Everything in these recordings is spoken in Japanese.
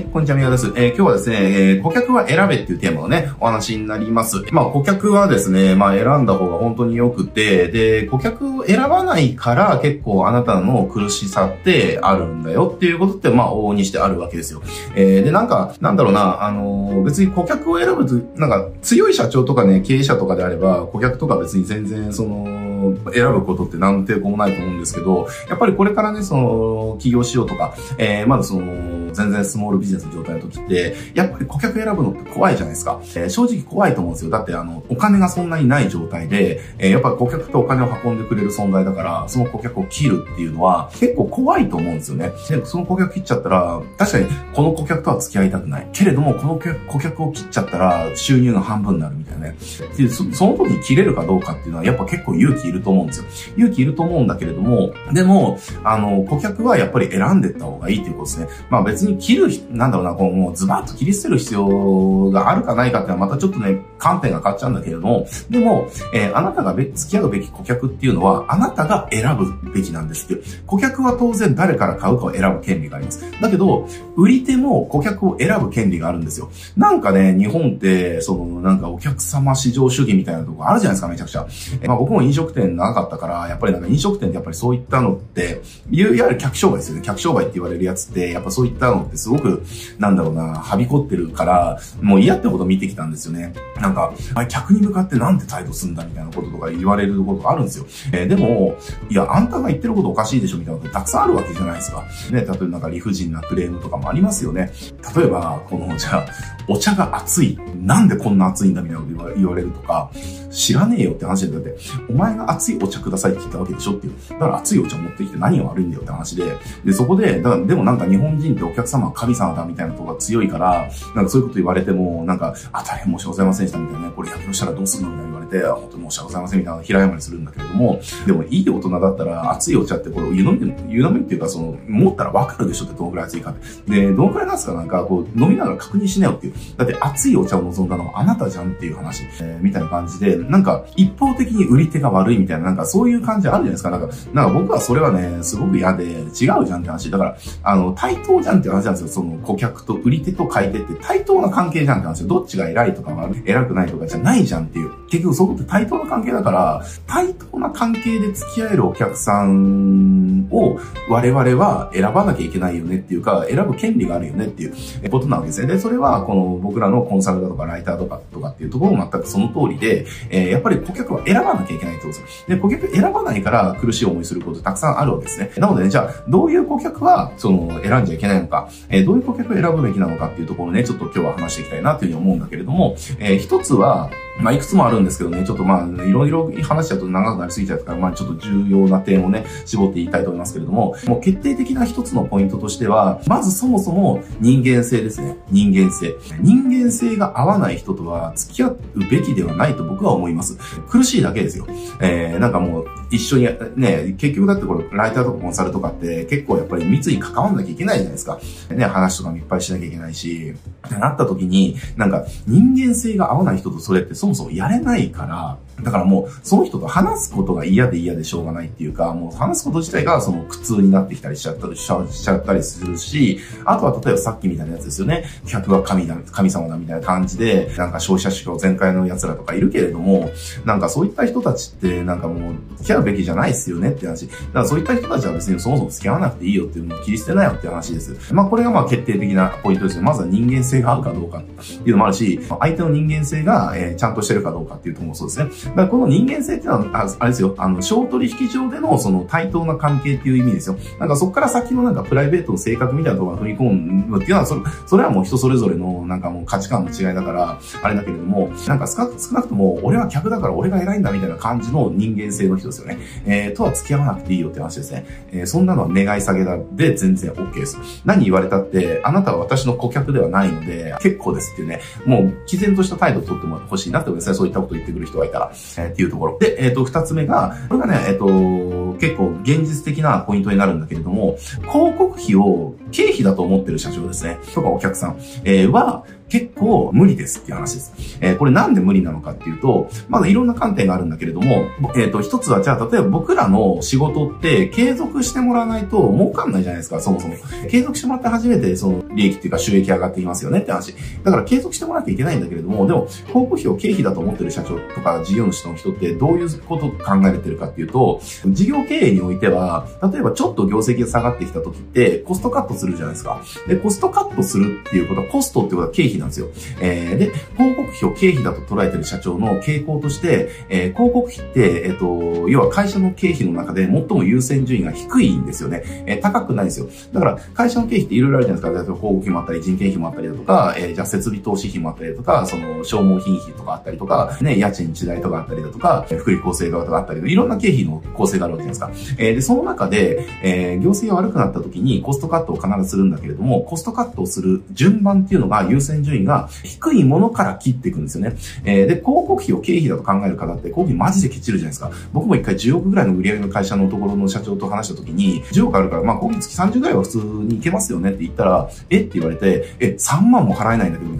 い、こんにちは、みやです。えー、今日はですね、えー、顧客は選べっていうテーマのね、お話になります。まあ、顧客はですね、まあ、選んだ方が本当に良くて、で、顧客を選ばないから結構あなたの苦しさってあるんだよっていうことって、まあ、往々にしてあるわけですよ。えー、で、なんか、なんだろうな、あのー、別に顧客を選ぶと、なんか、強い社長とかね、経営者とかであれば、顧客とか別に全然、その、選ぶことって何抵抗もないと思うんですけど、やっぱりこれからね、その、起業しようとか、えー、まだその、全然スモールビジネスの状態の時って、やっぱり顧客選ぶのって怖いじゃないですか。えー、正直怖いと思うんですよ。だってあの、お金がそんなにない状態で、えー、やっぱり顧客とお金を運んでくれる存在だから、その顧客を切るっていうのは結構怖いと思うんですよね。で、その顧客切っちゃったら、確かにこの顧客とは付き合いたくない。けれども、この顧客を切っちゃったら収入が半分になるみたいなね。で、そその時に切れるかどうかっていうのはやっぱ結構勇気いると思うんですよ。勇気いると思うんだけれども、でも、あの、顧客はやっぱり選んでった方がいいっていうことですね。まあ別に切る、なんだろうな、こう、もうズバッと切り捨てる必要があるかないかっていうのはまたちょっとね、観点が変わっちゃうんだけれども、でも、えー、あなたが付き合うべき顧客っていうのは、あなたが選ぶべきなんですって。顧客は当然誰から買うかを選ぶ権利があります。だけど、売り手も顧客を選ぶ権利があるんですよ。なんかね、日本って、その、なんかお客様市場主義みたいなとこあるじゃないですか、めちゃくちゃ。まあ僕も飲食店長かったから、やっぱりなんか飲食店ってやっぱりそういったのって、いわゆる客商売ですよね。客商売って言われるやつって、やっぱそういったのってすごく、なんだろうな、はびこってるから、もう嫌ってこと見てきたんですよね。なんか、あ客に向かってなんて態度すんだみたいなこととか言われることがあるんですよ。えー、でも、いや、あんたが言ってることおかしいでしょみたいなことたくさんあるわけじゃないですか。ね、例えばなんか理不尽なクレームとかもありますよね。例えば、この、じゃあ、お茶が熱い。なんでこんな熱いんだみたいなこと言われるとか、知らねえよって話で、だって、お前が熱いお茶くださいって言ったわけでしょっていう。だから熱いお茶持ってきて何が悪いんだよって話で、で、そこで、だでもなんか日本人ってお客様は神様だみたいなとこが強いから、なんかそういうこと言われても、なんか、あ、大変申し訳ございませんでしたみたいなね、これやけしたらどうするのみたいな言われて、本当申し訳ございませんみたいな平謝りするんだけれども、でもいい大人だったら熱いお茶ってこれ湯飲み、湯飲みっていうかその、持ったらわかるでしょってどのくらい熱いかって。で、どのくらいなんすか？なんかこう飲みながら確認しなよっていう。だって熱いお茶を望んだのはあなたじゃんっていう話、えー、みたいな感じで、なんか一方的に売り手が悪いみたいな、なんかそういう感じあるじゃないですか？なんか、なんか僕はそれはね、すごく嫌で、違うじゃんって話。だから、あの、対等じゃんって話なんですよ。その顧客と売り手と買い手って対等な関係じゃんって話。どっちが偉いとか悪い、偉くないとかじゃないじゃんっていう。結局そこって対等な関係だから、対等な関係で付き合えるお客さんを我々は選ばなきゃいけないよねっていうか、選ぶ権利があるよねっていうことなわけですね。で、それはこの僕らのコンサルだとかライターとかとかっていうところも全くその通りで、えー、やっぱり顧客は選ばなきゃいけないってことです。で、顧客選ばないから苦しい思いすることたくさんあるわけですね。なのでね、じゃあ、どういう顧客は、その、選んじゃいけないのか、えー、どういう顧客を選ぶべきなのかっていうところをね、ちょっと今日は話していきたいなというふうに思うんだけれども、えー、一つは、まあ、いくつもあるんですけどね、ちょっとまあ、いろいろ話しちゃうと長くなりすぎちゃうから、まあ、ちょっと重要な点をね、絞って言いたいと思いますけれども、もう決定的な一つのポイントとしては、まずそもそも人間性ですね。人間性。人間性が合わない人とは付き合うべきではないと僕は思います。苦しいだけですよ。えー、なんかもう、一緒に、ね、結局だってこれ、ライターとかコンサルとかって結構やっぱり密に関わんなきゃいけないじゃないですか。ね、話とかもいっぱいしなきゃいけないし、ってなった時に、なんか人間性が合わない人とそれってそもそもやれないから、だからもう、その人と話すことが嫌で嫌でしょうがないっていうか、もう話すこと自体がその苦痛になってきたりしちゃったりしちゃったりするし、あとは例えばさっきみたいなやつですよね。客は神だ、神様だみたいな感じで、なんか消費者主義全開の奴らとかいるけれども、なんかそういった人たちってなんかもう付き合うべきじゃないっすよねって話。だからそういった人たちは別にそもそも付き合わなくていいよっていうのを切り捨てないよって話です。まあこれがまあ決定的なポイントですよ。まずは人間性があるかどうかっていうのもあるし、相手の人間性が、えー、ちゃんとしてるかどうかっていうところもそうですね。だからこの人間性っていうのは、ああれですよ、あの、小取引上でのその対等な関係っていう意味ですよ。なんかそこから先のなんかプライベートの性格みたいなところが踏み込むっていうのは、それ、それはもう人それぞれのなんかもう価値観の違いだから、あれだけれども、なんか少なくとも、俺は客だから俺が偉いんだみたいな感じの人間性の人ですよね。えー、とは付き合わなくていいよって話ですね。えー、そんなのは願い下げだで全然 OK です。何言われたって、あなたは私の顧客ではないので、結構ですっていうね、もう、毅然とした態度をとっても欲しいなって思いますね。そういったこと言ってくる人がいたら、えー、っていうところ。で、えっ、ー、と、二つ目が、これがね、えっ、ー、と、結構現実的なポイントになるんだけれども、広告費を経費だと思ってる社長ですね。とかお客さん、えー、は、結構無理ですっていう話です。えー、これなんで無理なのかっていうと、まだいろんな観点があるんだけれども、えっ、ー、と、一つはじゃあ、例えば僕らの仕事って継続してもらわないと儲かんないじゃないですか、そもそも。継続してもらって初めてその利益っていうか収益上がってきますよねって話。だから継続してもらわなきゃいけないんだけれども、でも、広告費を経費だと思ってる社長とか事業主の人ってどういうことを考えてるかっていうと、事業経営においては、例えばちょっと業績が下がってきた時って、コストカットするじゃないですか。で、コストカットするっていうことは、コストっていうことは経費なんですよ。えー、で、広告費を経費だと捉えてる社長の傾向として、えー、広告費って、えっ、ー、と、要は会社の経費の中で最も優先順位が低いんですよね。えー、高くないんですよ。だから、会社の経費っていろいろあるじゃないですか。例えば広告費もあったり、人件費もあったりだとか、えー、じゃあ設備投資費もあったりだとか、その消耗品費とかあったりとか、ね、家賃地代とかあったりだとか、福利厚生側とかあったりいろんな経費の構成があるわけじゃないですか。えー、で、その中で、えー、業績が悪くなった時にコストカットを必ずするんだけれども、コストカットをする順番っていうのが優先順位が低いものから切っていくんですよね。えー、で、広告費を経費だと考える方って、広告費マジでケチるじゃないですか。僕も一回10億ぐらいの売り上げの会社のところの社長と話した時に、10億あるから、まあ、今月月30ぐらいは普通にいけますよねって言ったら、えって言われて、え、3万も払えないんだけど、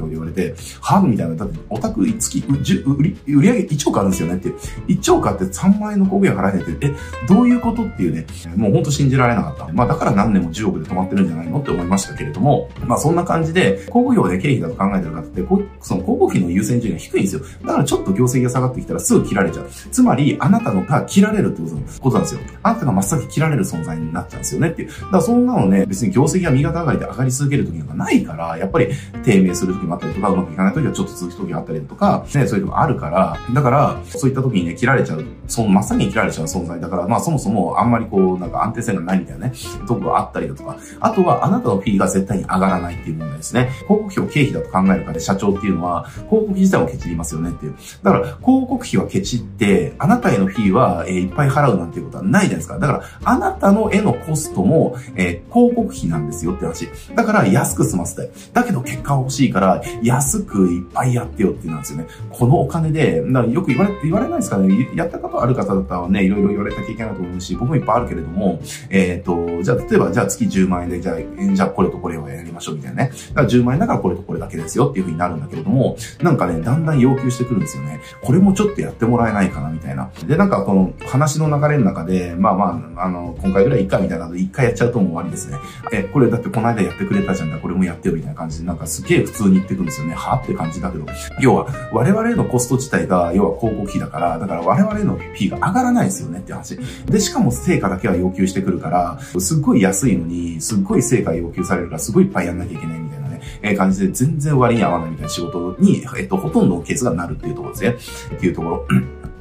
はみたいな。だって、オタク月、売り、売り上げ1億あるんですよねって。1億あって3万円の広告費払えないって、え、どういうことっていうね、もうほんと信じられなかった。まあ、だから何年も10億で止まってるんじゃないのって思いましたけれども、まあ、そんな感じで、広告費で経費だと考えてる方って、その広告費の優先順位が低いんですよ。だからちょっと業績が下がってきたらすぐ切られちゃう。つまり、あなたのが切られるってことなんですよ。あなたが真っ先切られる存在になっちゃうんですよねっていう。だからそんなのね、別に業績が右肩上がりで上がり続ける時なんかないから、やっぱり低迷する時もあったりとか、うまくいかない時はちょっと続く時があったりとか、ね、そういうのがあるから、だから、そういった時にね、切られちゃう、その真っ先に切られちゃう存在だから、まあそもそもあんまりこう、なんか安定性がないみたいなね、とこがあったりだとか、あとはあなたのフィーが絶対に上がらないっていう問題ですね。広告費を経費だと考えるかで社長っていうのは、広告費自体をケチりますよねっていう。だから、広告費はケチって、あなたへのフィーは、えー、いっぱい払うなんていうことはないじゃないですか。だから、あなたの絵のコストも、えー、広告費なんですよって話。だから、安く済ませたい。だけど、結果は欲しいから、安くいっぱいやってよってなんですよね。このお金で、だよく言われ、言われないですかね。やったことある方だったらね、いろいろ言われた経験あると思うし、僕もいっぱいあるけれども、えっ、ー、と、じゃあ、例えば、じゃあ月10万円で、じゃあ、じゃあこれとこれをやりましょうみたいなね。だから10万円だからこれとこれだけですよっていう風になるんだけれども、なんかね、だんだん要求してくるんですよね。これもちょっとやってもらえないかなみたいな。で、なんかこの話の流れの中で、まあまあ、あの、今回ぐらいいいかみたいなので、一回やっちゃうともう終わりですね。え、これだってこの間やってくれたじゃんだ、これもやってよみたいな感じで、なんかすげえ普通に言ってくるんですよね。はって感じだけど。要は、我々のコスト自体が、要は広告費だから、だから我々のフィーが上がらないですよねって話。で、しかも成果だけは要求してくるから、すっごい安いのに、すっごい成果要求されるから、すごいいっぱいやんなきゃいけないみたいなね、えー、感じで全然割に合わないみたいな仕事に、えっと、ほとんどのケースがなるっていうところですね。っていうところ。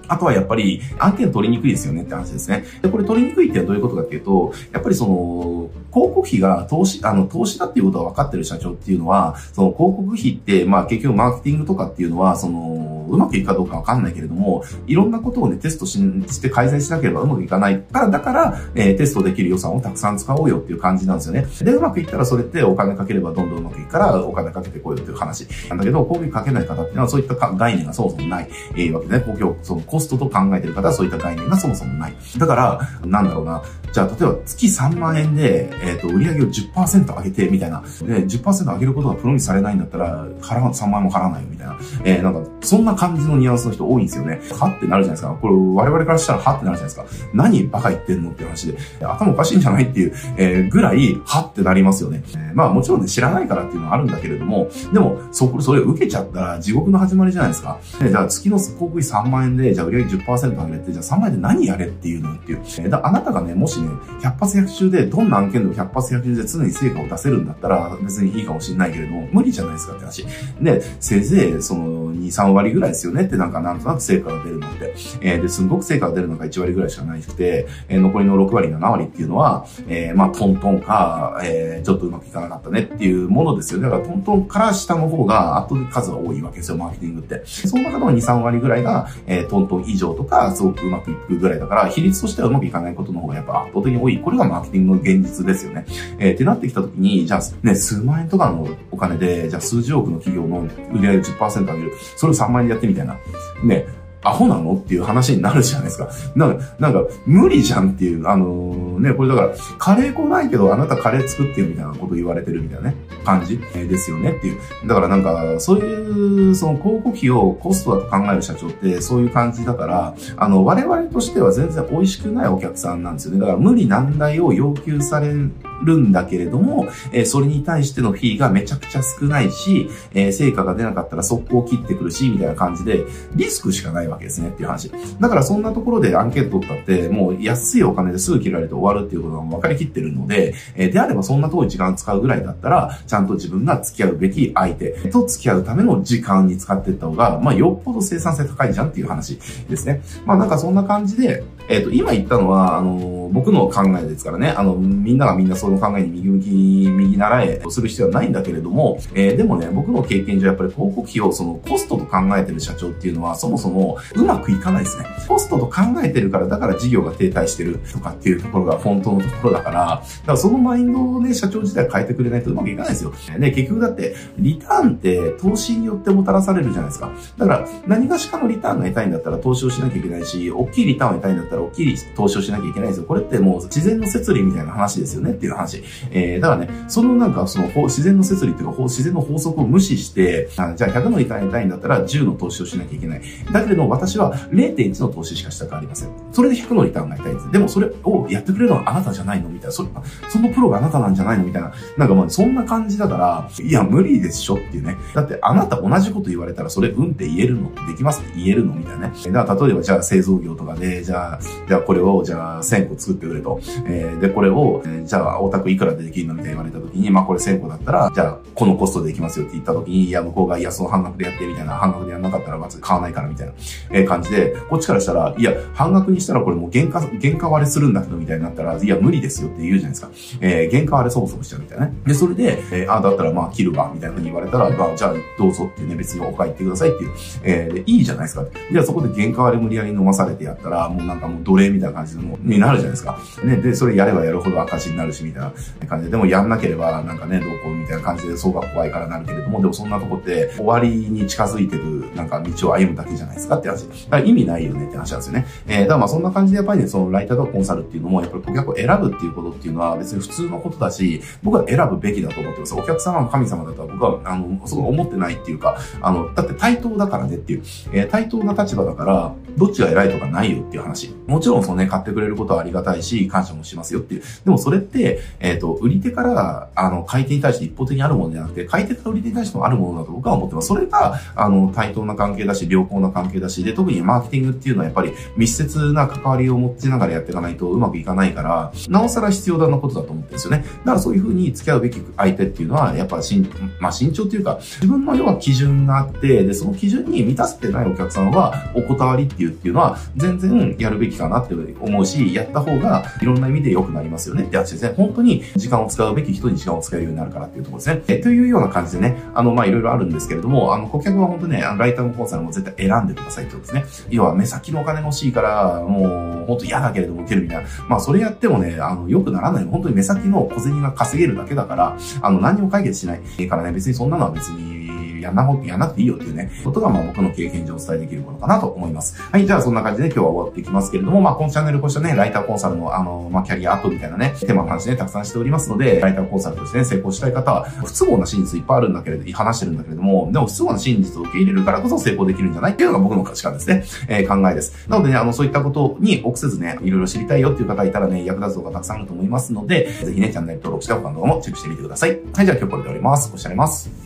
あとはやっぱり案件取りにくいですよねって話ですね。で、これ取りにくいってどういうことかっていうと、やっぱりその、広告費が投資、あの、投資だっていうことが分かってる社長っていうのは、その広告費って、まあ結局マーケティングとかっていうのは、その、うまくいくかどうか分かんないけれども、いろんなことをね、テストしして改善しなければうまくいかない。から、だから、えー、テストできる予算をたくさん使おうよっていう感じなんですよね。で、うまくいったらそれってお金かければどんどんうまくいくから、お金かけてこいよっていう話。なんだけど、広告費かけない方っていうのはそういった概念がそもそもない、えー、わけでね、公共、そのコストと考えてる方はそういった概念がそもそもない。だから、なんだろうな、じゃあ、例えば月3万円で、えっ、ー、と、売り上げを10%上げて、みたいな。で、10%上げることがプロにされないんだったら、払う、3万円も払わないよ、みたいな。えー、なんか、そんな感じのニュアンスの人多いんですよね。はってなるじゃないですか。これ、我々からしたらはってなるじゃないですか。何バカ言ってんのって話で、頭おかしいんじゃないっていう、えー、ぐらい、はってなりますよね。えー、まあ、もちろんね、知らないからっていうのはあるんだけれども、でも、そこ、それ受けちゃったら地獄の始まりじゃないですか。でじゃあ、月の広告費3万円で、じゃあ売り上げ10%上げて、じゃあ3万円で何やれっていうのっていう。えー、だあなたがね、もしね、100発100中で、どんな案件でも100発100中で常に成果を出せるんだったら、別にいいかもしれないけれども、無理じゃないですかって話。で、せいぜい、その、3割ぐらいですよねってなんかなんとなく成果が出るのって。えー、で、すんごく成果が出るのが1割ぐらいしかないくて、えー、残りの6割、7割っていうのは、えー、まあ、トントンか、えー、ちょっとうまくいかなかったねっていうものですよね。だからトントンから下の方が圧倒的数が多いわけですよ、マーケティングって。その中の2、3割ぐらいが、えー、トントン以上とか、すごくうまくいくぐらいだから、比率としてはうまくいかないことの方がやっぱ圧倒的に多い。これがマーケティングの現実ですよね。えー、ってなってきたときに、じゃあ、ね、数万円とかのお金で、じゃあ数十億の企業の売り上げ10%上げる。それを3万円でやってみたいな。ね、アホなのっていう話になるじゃないですか。なんか、なんか、無理じゃんっていう、あのー、ね、これだから、カレー粉ないけど、あなたカレー作ってよみたいなこと言われてるみたいなね。感じですよねっていう。だからなんか、そういう、その広告費をコストだと考える社長ってそういう感じだから、あの、我々としては全然美味しくないお客さんなんですよね。だから無理難題を要求されるんだけれども、えー、それに対してのフィーがめちゃくちゃ少ないし、えー、成果が出なかったら速攻切ってくるし、みたいな感じで、リスクしかないわけですねっていう話。だからそんなところでアンケート取ったって、もう安いお金ですぐ切られて終わるっていうことが分かりきってるので、えー、であればそんなとこに時間使うぐらいだったら、ちゃんと自分が付き合うべき相手と付き合うための時間に使っていった方が、まあよっぽど生産性高いじゃんっていう話ですね。まあなんかそんな感じで、えっ、ー、と、今言ったのは、あの、僕の考えですからね、あの、みんながみんなその考えに右向き、右習えをする必要はないんだけれども、えー、でもね、僕の経験上やっぱり広告費をそのコストと考えてる社長っていうのは、そもそもうまくいかないですね。コストと考えてるから、だから事業が停滞してるとかっていうところが本当のところだから、だからそのマインドをね、社長自体変えてくれないとうまくいかないですよ。ね、結局だって、リターンって投資によってもたらされるじゃないですか。だから、何がしかのリターンが得たいんだったら投資をしなきゃいけないし、大きいリターンを得たいんだったら大きい投資をしなきゃいけないですよ。これってもう自然の摂理みたいな話ですよねっていう話。えー、だからね、そのなんかその自然の摂理っていうか自然の法則を無視して、あじゃあ100のリターン得たいんだったら10の投資をしなきゃいけない。だけれど私は0.1の投資しかしたくありません。それで100のリターンが得たいんです。でもそれをやってくれるのはあなたじゃないのみたいな。それそのプロがあなたなんじゃないのみたいな。なんかまあそんな感じだから、いや無理でしょっていうね。だってあなた同じこと言われたらそれうんって言えるのできますって言えるのみたいなね。だから例えばじゃあ製造業とかで、じゃあ、じゃあこれをじゃあ1000個作ってくれと。えー、で、これを、えー、じゃあ、オタクいくらでできるのみたいに言われた時に、まあこれ1000個だったら、じゃあ、このコストでできますよって言った時に、いや、向こうが、いや、その半額でやってみたいな、半額でやんなかったら、まず買わないからみたいな、えー、感じで、こっちからしたら、いや、半額にしたらこれもう原価、原価割れするんだけど、みたいになったら、いや、無理ですよって言うじゃないですか。えー、原価割れそもそもしちゃうみたいなね。で、それで、えー、あ、だったらまあ切るわ、みたいな風に言われたら、まあ、じゃあ、どうぞってね、別にお買いってくださいっていう、えー、いいじゃないですか。じゃあそこで原価割れ無理やり飲まされてやったら、もうなんかもう奴隷みたいな感じでもになるじゃないですか。ね、で、それやればやるほど赤字になるし、みたいな感じで、でもやんなければ、なんかね、どうこうみたいな感じで、そうが怖いからなるけれども、でもそんなとこって終わりに近づいてる、なんか道を歩むだけじゃないですかって話。だから意味ないよねって話なんですよね。えー、だからまあそんな感じでやっぱりね、そのライターとかコンサルっていうのも、やっぱり顧客を選ぶっていうことっていうのは別に普通のことだし、僕は選ぶべきだと思ってます。お客様が神様だとは僕は、あの、すごい思ってないっていうか、あの、だって対等だからねっていう、えー、対等な立場だから、どっちが偉いとかないよっていう話。もちろんそのね、買ってくれることはありがたいし、感謝もしますよっていう。でもそれって、えっ、ー、と、売り手から、あの、買い手に対して一方的にあるものじゃなくて、買い手と売り手に対してもあるものだと僕は思ってます。それが、あの、対等な関係だし、良好な関係だし、で、特にマーケティングっていうのはやっぱり密接な関わりを持ちながらやっていかないとうまくいかないから、なおさら必要だなことだと思ってるんですよね。だからそういうふうに付き合うべき相手っていうのは、やっぱしん、まあ、慎重っていうか、自分の要は基準があって、で、その基準に満たせてないお客さんは、お断りっていうっていうのは、全然やるべきかなって思うし、やった方がいろんな意味で良くなりますよねって話ですね。本当に時間を使うべき人に時間を使えるようになるからっていうところですね。えというような感じでね、あの、まあ、いろいろあるんですけれども、あの、顧客は本当ね、あのライターのコンサルも絶対選んでくださいってことですね。要は、目先のお金欲しいから、もう、本当嫌だけれども受けるみたいな。まあ、それやってもね、あの、良くならない。本当に目先の小銭が稼げるだけだから、あの、何も解決しないからね、別にそんなのは別に、やんなやんなくていいよっていうね、ことがまあ僕の経験上お伝えできることかなと思います。はい、じゃあそんな感じで今日は終わっていきますけれども、まあこのチャンネルこうしたね、ライターコンサルのあの、まあキャリアアップみたいなね、テーマの話ね、たくさんしておりますので、ライターコンサルとしてね、成功したい方は、不都合な真実いっぱいあるんだけれど、話してるんだけれども、でも不都合な真実を受け入れるからこそ成功できるんじゃない？っていうのが僕の価値観ですね。えー、考えです。なのでね、あの、そういったことに臆せずね、いろいろ知りたいよっていう方いたらね、役立つ動画たくさんあると思いますので、ぜひね、チャンネル登録して他の動画もチェックしてみてください。はい、じゃあ今日これで終わります。ご視聴あります。